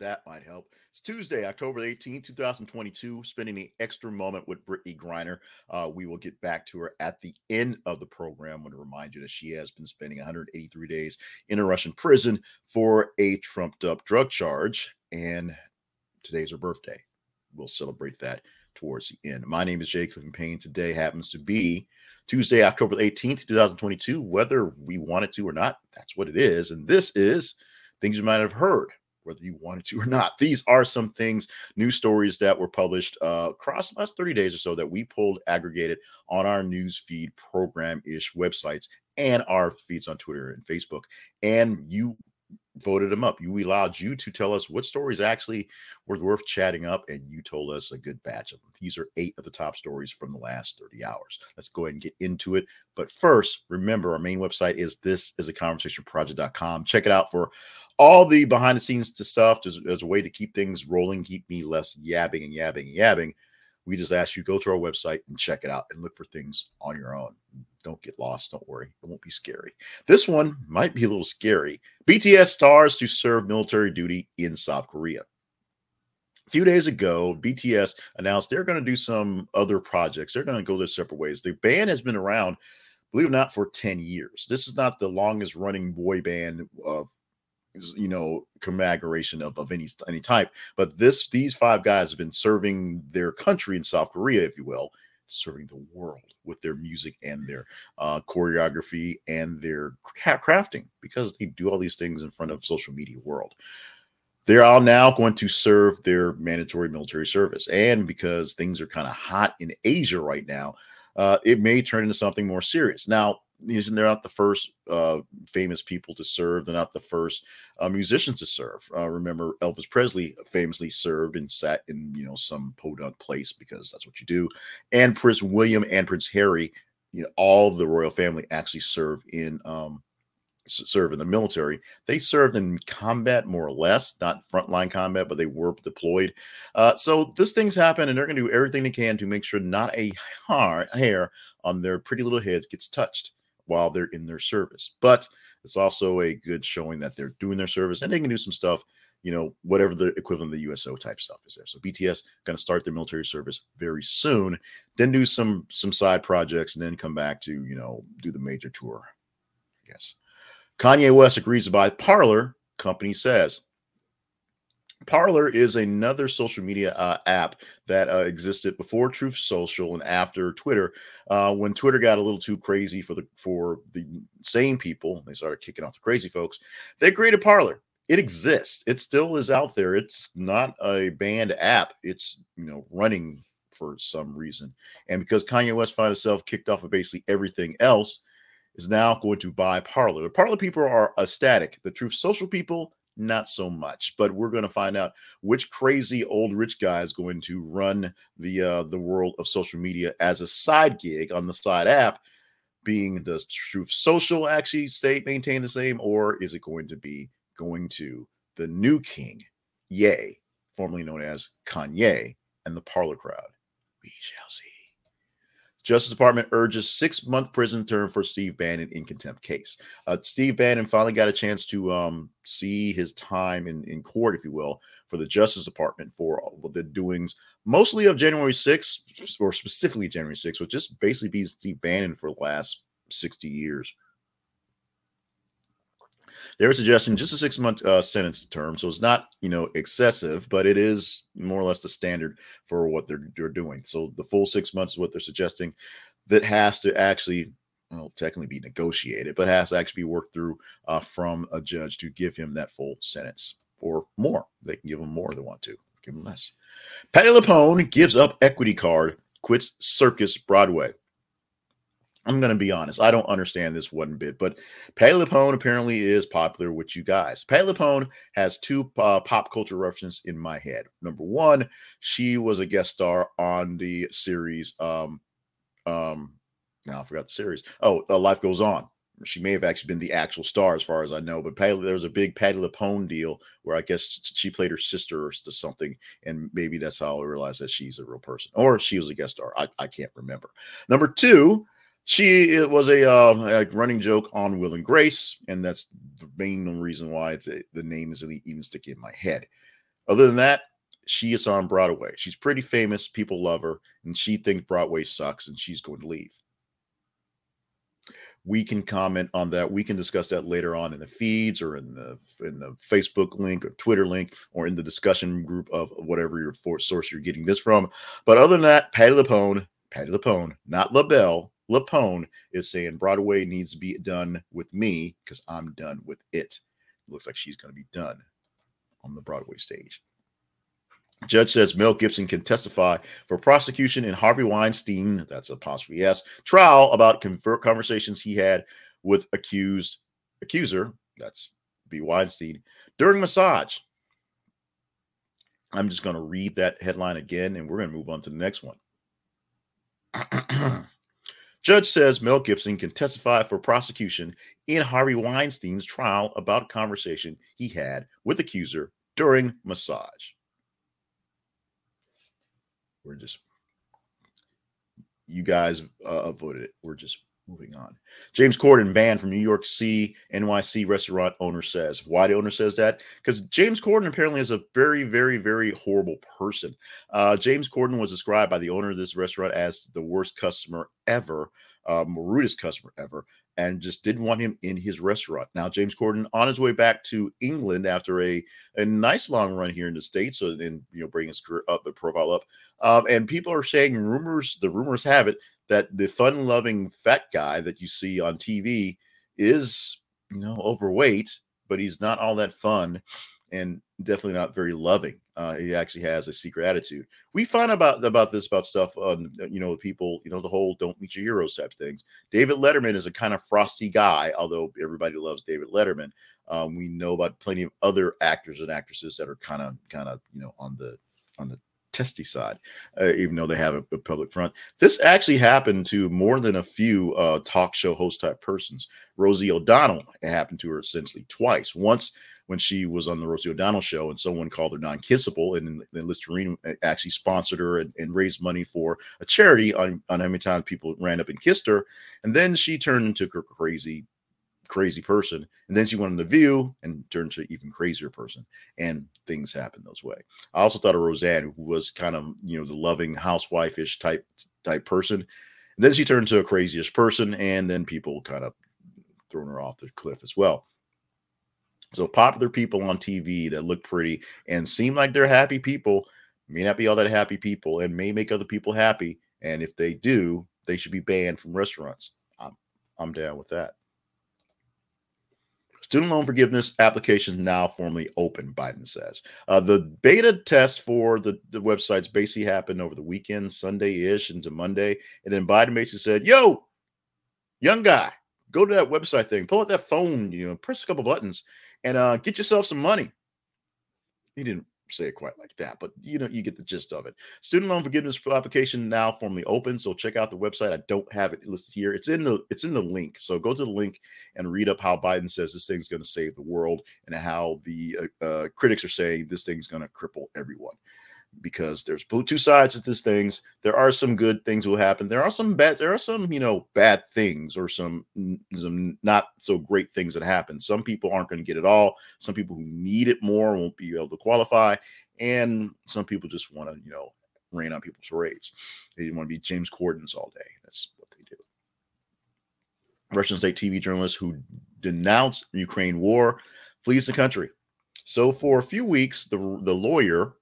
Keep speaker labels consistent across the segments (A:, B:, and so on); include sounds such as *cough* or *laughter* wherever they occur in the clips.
A: That might help. It's Tuesday, October 18, 2022. Spending the extra moment with Brittney Griner. Uh, we will get back to her at the end of the program. I want to remind you that she has been spending 183 days in a Russian prison for a trumped up drug charge. And today's her birthday. We'll celebrate that towards the end. My name is Jay Clifton Payne. Today happens to be Tuesday, October 18th, 2022. Whether we want it to or not, that's what it is. And this is things you might have heard whether you wanted to or not. These are some things, news stories that were published uh, across the last 30 days or so that we pulled, aggregated on our news feed program ish websites and our feeds on Twitter and Facebook. And you voted them up. You allowed you to tell us what stories actually were worth chatting up, and you told us a good batch of them. These are eight of the top stories from the last 30 hours. Let's go ahead and get into it. But first, remember our main website is this is a conversation project.com. Check it out for all the behind the scenes stuff as, as a way to keep things rolling, keep me less yabbing and yabbing and yabbing. We just ask you go to our website and check it out and look for things on your own. Don't get lost. Don't worry. It won't be scary. This one might be a little scary. BTS stars to serve military duty in South Korea. A few days ago, BTS announced they're going to do some other projects. They're going to go their separate ways. The band has been around, believe it or not, for 10 years. This is not the longest running boy band of you know commemoration of, of any any type. But this these five guys have been serving their country in south korea if you will serving the world with their music and their uh, choreography and their crafting because they do all these things in front of social media world. They're all now going to serve their mandatory military service. And because things are kind of hot in asia right now uh, it may turn into something more serious. Now these they're not the first uh, famous people to serve. They're not the first uh, musicians to serve. Uh, remember, Elvis Presley famously served and sat in you know some podunk place because that's what you do. And Prince William and Prince Harry, you know, all the royal family actually serve in um, serve in the military. They served in combat more or less, not frontline combat, but they were deployed. Uh, so this thing's happened, and they're going to do everything they can to make sure not a hair on their pretty little heads gets touched while they're in their service. But it's also a good showing that they're doing their service and they can do some stuff, you know, whatever the equivalent of the USO type stuff is there. So BTS going to start their military service very soon, then do some some side projects and then come back to, you know, do the major tour. I guess. Kanye West agrees to buy Parler, company says. Parler is another social media uh, app that uh, existed before Truth Social and after Twitter. Uh, when Twitter got a little too crazy for the for the sane people, they started kicking off the crazy folks. They created Parler. It exists. It still is out there. It's not a banned app. It's you know running for some reason, and because Kanye West found himself kicked off of basically everything else, is now going to buy Parler. The Parler people are ecstatic. The Truth Social people not so much. But we're going to find out which crazy old rich guy is going to run the uh, the world of social media as a side gig on the side app. Being does Truth Social actually stay maintain the same, or is it going to be going to the new king, Ye, formerly known as Kanye, and the Parler crowd? We shall see. Justice Department urges six month prison term for Steve Bannon in contempt case. Uh, Steve Bannon finally got a chance to um, see his time in, in court, if you will, for the Justice Department for the doings, mostly of January 6th, or specifically January 6th, which just basically be Steve Bannon for the last 60 years. They're suggesting just a six month uh, sentence term, so it's not you know excessive, but it is more or less the standard for what they're they're doing. So the full six months is what they're suggesting. That has to actually well, technically be negotiated, but has to actually be worked through uh, from a judge to give him that full sentence or more. They can give him more if they want to, give him less. Patti LuPone gives up equity card, quits Circus Broadway. I'm going to be honest. I don't understand this one bit, but Patti LuPone apparently is popular with you guys. Patti LuPone has two uh, pop culture references in my head. Number one, she was a guest star on the series. Um, um, now I forgot the series. Oh, uh, Life Goes On. She may have actually been the actual star, as far as I know. But Patti, there was a big Patti LuPone deal where I guess she played her sister or something, and maybe that's how I realized that she's a real person, or she was a guest star. I, I can't remember. Number two, she it was a, uh, a running joke on Will and Grace, and that's the main reason why it's a, the name is even sticking in my head. Other than that, she is on Broadway. She's pretty famous. People love her, and she thinks Broadway sucks, and she's going to leave. We can comment on that. We can discuss that later on in the feeds or in the in the Facebook link or Twitter link or in the discussion group of whatever your source you're getting this from. But other than that, Patti LuPone, Patti LuPone, not LaBelle, LuPone is saying Broadway needs to be done with me because I'm done with it. it looks like she's going to be done on the Broadway stage. Judge says Mel Gibson can testify for prosecution in Harvey Weinstein, that's a apostrophe S, trial about conversations he had with accused accuser, that's B. Weinstein, during massage. I'm just going to read that headline again and we're going to move on to the next one. *clears throat* Judge says Mel Gibson can testify for prosecution in Harvey Weinstein's trial about a conversation he had with accuser during massage. We're just you guys uh, voted it. We're just moving on. James Corden banned from New York City NYC restaurant owner says. Why the owner says that? Because James Corden apparently is a very, very, very horrible person. Uh, James Corden was described by the owner of this restaurant as the worst customer ever, um, rudest customer ever and just didn't want him in his restaurant. Now, James Corden on his way back to England after a, a nice long run here in the States, so then you know bring his career up, the profile up. Um, and people are saying rumors, the rumors have it that the fun-loving fat guy that you see on TV is you know overweight, but he's not all that fun and definitely not very loving. Uh, he actually has a secret attitude. We find about about this about stuff on you know people you know the whole don't meet your heroes type things. David Letterman is a kind of frosty guy, although everybody loves David Letterman. Um, we know about plenty of other actors and actresses that are kind of kind of you know on the on the testy side, uh, even though they have a, a, public front. This actually happened to more than a few uh, talk show host type persons. Rosie O'Donnell, it happened to her essentially twice. Once when she was on the Rosie O'Donnell show, and someone called her non-kissable, and then Listerine actually sponsored her and, and, raised money for a charity on, on how many times people ran up and kissed her, and then she turned into crazy, crazy person, and then she went on the View and turned to an even crazier person, and things happen those way. I also thought of Roseanne, who was kind of you know the loving housewife-ish type type person, and then she turned to a craziest person, and then people kind of thrown her off the cliff as well. So popular people on TV that look pretty and seem like they're happy people may not be all that happy people and may make other people happy. And if they do, they should be banned from restaurants. I'm I'm down with that. Student loan forgiveness applications now formally open, Biden says. Uh, the beta test for the, the websites basically happened over the weekend, Sunday ish into Monday. And then Biden basically said, Yo, young guy, go to that website thing, pull out that phone, you know, press a couple buttons, and uh, get yourself some money. He didn't say it quite like that, but you know, you get the gist of it. Student loan forgiveness application now formally open, so check out the website. I don't have it listed here. It's in the it's in the link. So go to the link and read up how Biden says this thing's going to save the world and how the uh, uh, critics are saying this thing's going to cripple everyone because there's two sides to these things. There are some good things will happen. There are some bad. There are some you know bad things or some some not so great things that happen. Some people aren't going to get it all. Some people who need it more won't be able to qualify, and some people just want to you know rain on people's parades. They want to be James Cordens all day. That's what they do. Russian state TV journalist who denounced Ukraine war flees the country. So for a few weeks, the the lawyer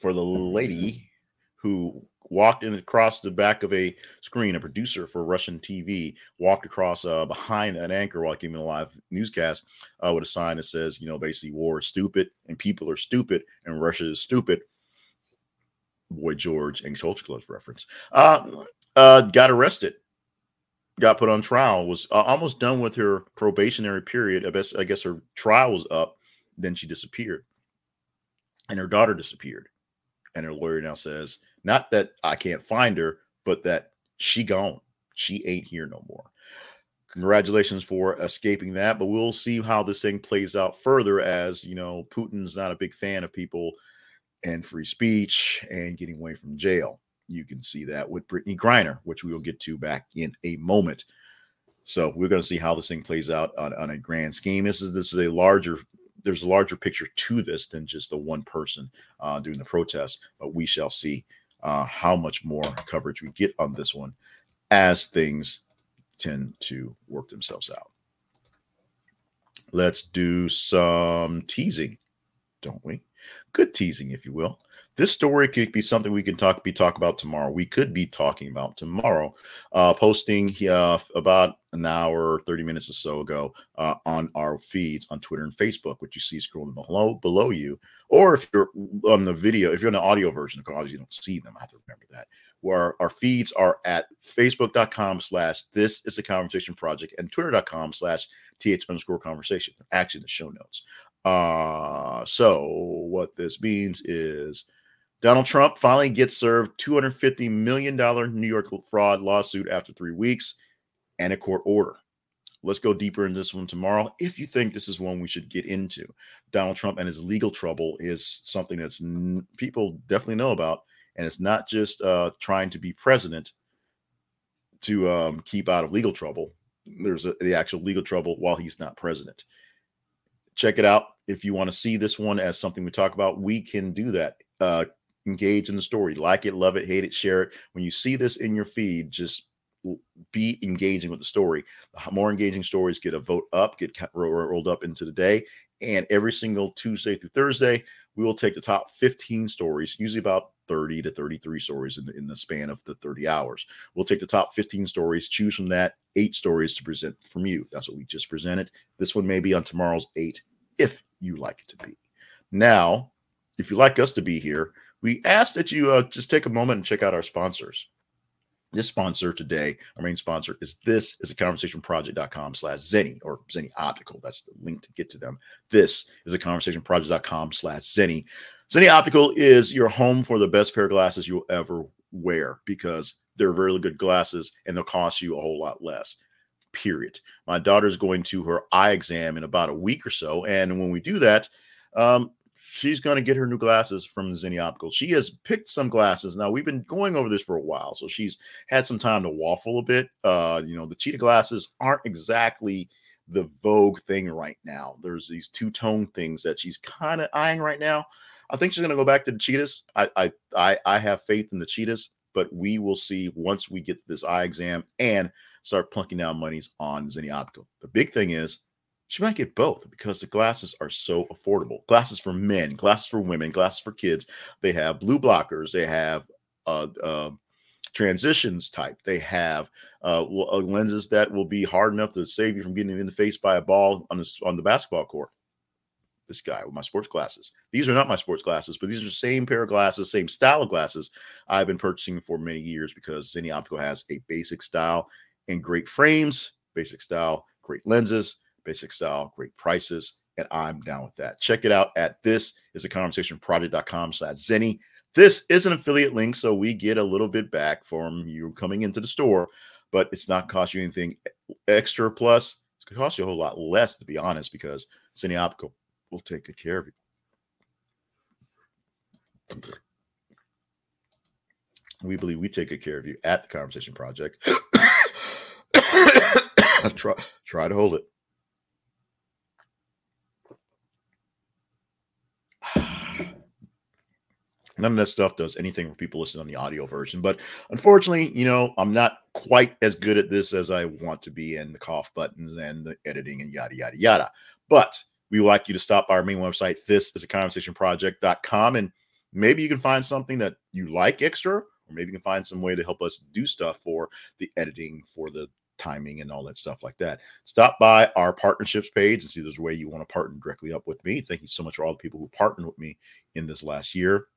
A: for the lady who walked in across the back of a screen, a producer for Russian TV, walked across uh, behind an anchor while giving a live newscast uh, with a sign that says, you know, basically war is stupid and people are stupid and Russia is stupid. Boy George and Club's reference. Uh, uh, got arrested, got put on trial, was uh, almost done with her probationary period. I guess I guess her trial was up. Then she disappeared, and her daughter disappeared and her lawyer now says not that I can't find her, but that she gone. She ain't here no more. Congratulations for escaping that, but we'll see how this thing plays out further as you know Putin's not a big fan of people and free speech and getting away from jail. You can see that with Brittney Griner, which we will get to back in a moment. So we're going to see how this thing plays out on, on a grand scheme. This is this is a larger there's a larger picture to this than just the one person uh, doing the protest. But we shall see uh, how much more coverage we get on this one as things tend to work themselves out. Let's do some teasing, don't we? Good teasing, if you will. This story could be something we can talk be talk about tomorrow. We could be talking about tomorrow, uh, posting uh, about an hour, thirty minutes or so ago uh, on our feeds on Twitter and Facebook, which you see scrolling below below you, or if you're on the video, if you're on the audio version, because you don't see them, I have to remember that. Where our feeds are at facebook.com slash this is a conversation project and twitter.com slash th underscore conversation. Actually, the show notes. Uh, so what this means is Donald Trump finally gets served $250 million New York fraud lawsuit after three weeks and a court order. Let's go deeper in this one tomorrow. If you think this is one we should get into, Donald Trump and his legal trouble is something that's n- people definitely know about, and it's not just uh, trying to be president to um, keep out of legal trouble. There's a, the actual legal trouble while he's not president. Check it out. If you want to see this one as something we talk about, we can do that. Uh, engage in the story. Like it, love it, hate it, share it. When you see this in your feed, just be engaging with the story. The more engaging stories get a vote up, get rolled up into the day. And every single Tuesday through Thursday, we will take the top 15 stories, usually about 30 to 33 stories in the, in the span of the 30 hours. We'll take the top 15 stories, choose from that eight stories to present from you. That's what we just presented. This one may be on tomorrow's eight, if you like it to be. Now, if you like us to be here, we ask that you uh, just take a moment and check out our sponsors. This sponsor today, our main sponsor, is this is a conversation project.com slash Zenni or Zenni Optical. That's the link to get to them. This is a conversation project.com slash Zenni. Zenni Optical is your home for the best pair of glasses you'll ever wear because they're really good glasses and they'll cost you a whole lot less period. My daughter's going to her eye exam in about a week or so. And when we do that, um, she's going to get her new glasses from Zenni Optical. She has picked some glasses. Now we've been going over this for a while, so she's had some time to waffle a bit. Uh, you know, the cheetah glasses aren't exactly the vogue thing right now. There's these two tone things that she's kind of eyeing right now. I think she's going to go back to the cheetahs. I, I I I have faith in the cheetahs, but we will see once we get this eye exam and start plunking down monies on Zenni Optical. The big thing is she might get both because the glasses are so affordable. Glasses for men, glasses for women, glasses for kids. They have blue blockers. They have uh, uh, transitions type. They have uh, uh, lenses that will be hard enough to save you from getting in the face by a ball on the on the basketball court. This guy with my sports glasses. These are not my sports glasses, but these are the same pair of glasses, same style of glasses I've been purchasing for many years because Zenni Optical has a basic style and great frames, basic style, great lenses basic style, great prices, and I'm down with that. Check it out at this is a conversation project.com slash Zenni. This is an affiliate link, so we get a little bit back from you coming into the store, but it's not cost you anything extra. Plus, it's to cost you a whole lot less, to be honest, because Zenni Optical will take good care of you. We believe we take good care of you at the Conversation Project. *coughs* try, try to hold it. None of that stuff does anything for people listening on the audio version. But unfortunately, you know, I'm not quite as good at this as I want to be and the cough buttons and the editing and yada, yada, yada. But we would like you to stop by our main website. This is a conversationproject.com. And maybe you can find something that you like extra, or maybe you can find some way to help us do stuff for the editing, for the timing and all that stuff like that. Stop by our partnerships page and see there's a way you want to partner directly up with me. Thank you so much for all the people who partnered with me in this last year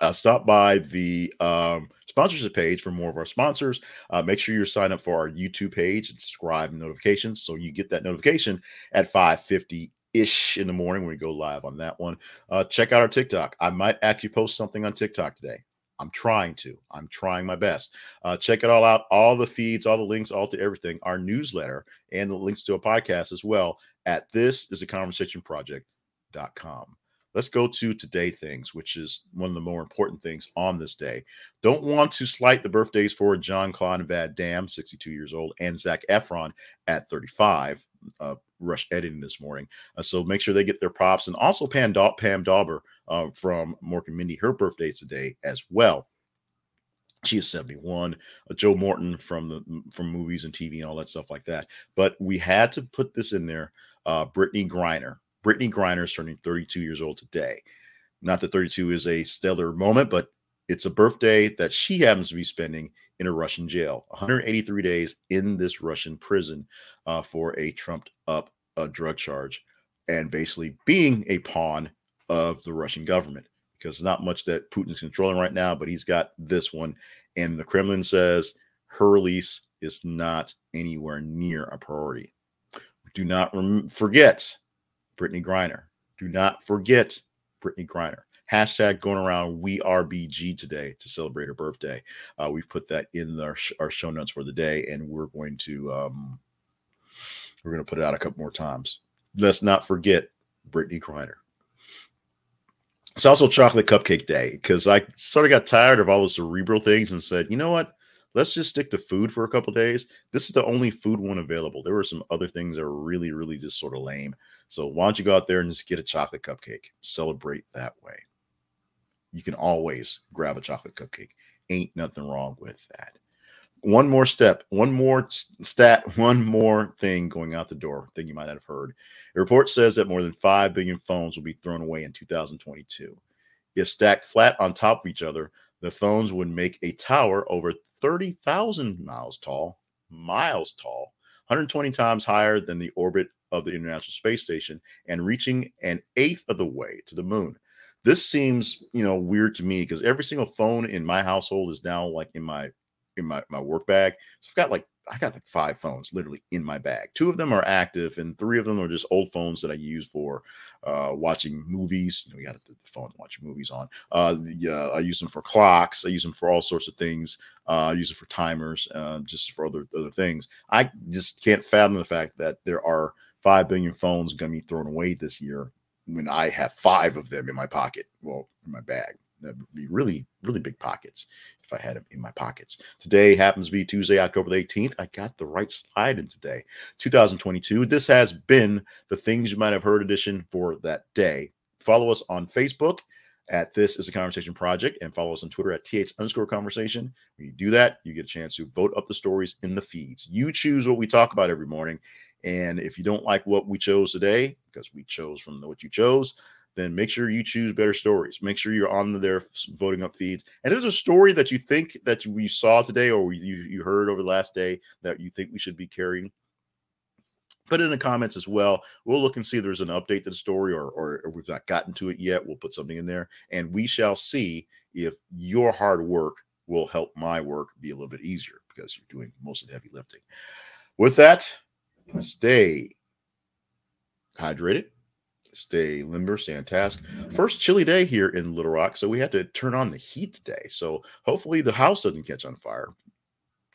A: uh, stop by the um, sponsorship page for more of our sponsors. Uh, make sure you're signed up for our YouTube page and subscribe and notifications so you get that notification at 550 ish in the morning when we go live on that one. Uh, check out our TikTok. I might actually post something on TikTok today. I'm trying to. I'm trying my best. Uh, check it all out. All the feeds, all the links, all to everything, our newsletter, and the links to a podcast as well at this is a conversation project.com. let's go to today things, which is one of the more important things on this day. Don't want to slight the birthdays for Jean-Claude Van Damme, 62 years old, and Zac Efron at 35. Uh, rush editing this morning. Uh, so make sure they get their props. And also Pam, da- Pam Dawber uh, from Mork and Mindy, her birthday today as well. She is 71. Uh, Joe Morton from the from movies and TV and all that stuff like that. But we had to put this in there. Uh, Brittney Griner, Brittney Griner is turning 32 years old today. Not that 32 is a stellar moment, but it's a birthday that she happens to be spending in a Russian jail. 183 days in this Russian prison uh, for a trumped up uh, drug charge and basically being a pawn of the Russian government because not much that Putin's controlling right now, but he's got this one. And the Kremlin says her release is not anywhere near a priority. Do not rem- forget Brittney Griner. Do not forget Brittney Griner. Hashtag going around we are BG today to celebrate her birthday. Uh, we've put that in our, sh- our show notes for the day, and we're going to um, we're going to put it out a couple more times. Let's not forget Brittney Griner. It's also Chocolate Cupcake Day because I sort of got tired of all the cerebral things and said, you know what? Let's just stick to food for a couple days. This is the only food one available. There were some other things that were really, really just sort of lame. So why don't you go out there and just get a chocolate cupcake? Celebrate that way. You can always grab a chocolate cupcake. Ain't nothing wrong with that. One more step, one more stat, *laughs* one more thing going out the door, thing you might not have heard. A report says that more than 5 billion phones will be thrown away in 2022. If stacked flat on top of each other, the phones would make a tower over 30,000 miles tall, miles tall, 120 times higher than the orbit of the International Space Station and reaching an eighth of the way to the moon. This seems, you know, weird to me because every single phone in my household is now like in my in my, my work bag. So I've got like I got like five phones literally in my bag. Two of them are active, and three of them are just old phones that I use for uh, watching movies. You know, we got the phone to watch movies on. Uh, the, uh, I use them for clocks. I use them for all sorts of things. Uh, I use it for timers, uh, just for other other things. I just can't fathom the fact that there are five billion phones going to be thrown away this year when I have five of them in my pocket. Well, in my bag. That would be really, really big pockets if I had them in my pockets. Today happens to be Tuesday, October the 18th. I got the right slide in today, 2022. This has been the Things You Might Have Heard edition for that day. Follow us on Facebook at This is a Conversation Project and follow us on Twitter at TH underscore conversation. When you do that, you get a chance to vote up the stories in the feeds. You choose what we talk about every morning. And if you don't like what we chose today, because we chose from what you chose, then make sure you choose better stories. Make sure you're on their voting up feeds. And if there's a story that you think that we saw today or you, you heard over the last day that you think we should be carrying, put it in the comments as well. We'll look and see if there's an update to the story or, or, or we've not gotten to it yet. We'll put something in there and we shall see if your hard work will help my work be a little bit easier because you're doing most of the heavy lifting. With that, stay hydrated stay limber, stay on task. First chilly day here in Little Rock, so we had to turn on the heat today. So hopefully the house doesn't catch on fire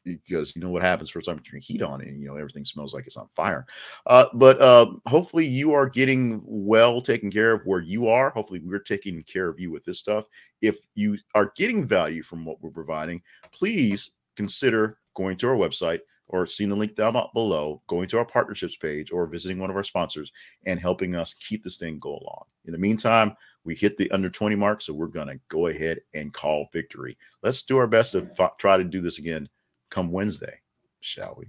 A: because you know what happens first time you turn heat on and you know everything smells like it's on fire. Uh, but uh, hopefully you are getting well taken care of where you are. Hopefully we're taking care of you with this stuff. If you are getting value from what we're providing, please consider going to our website or seeing the link down below, going to our partnerships page or visiting one of our sponsors and helping us keep this thing go along. In the meantime, we hit the under 20 mark, so we're going to go ahead and call victory. Let's do our best to f- try to do this again come Wednesday, shall we?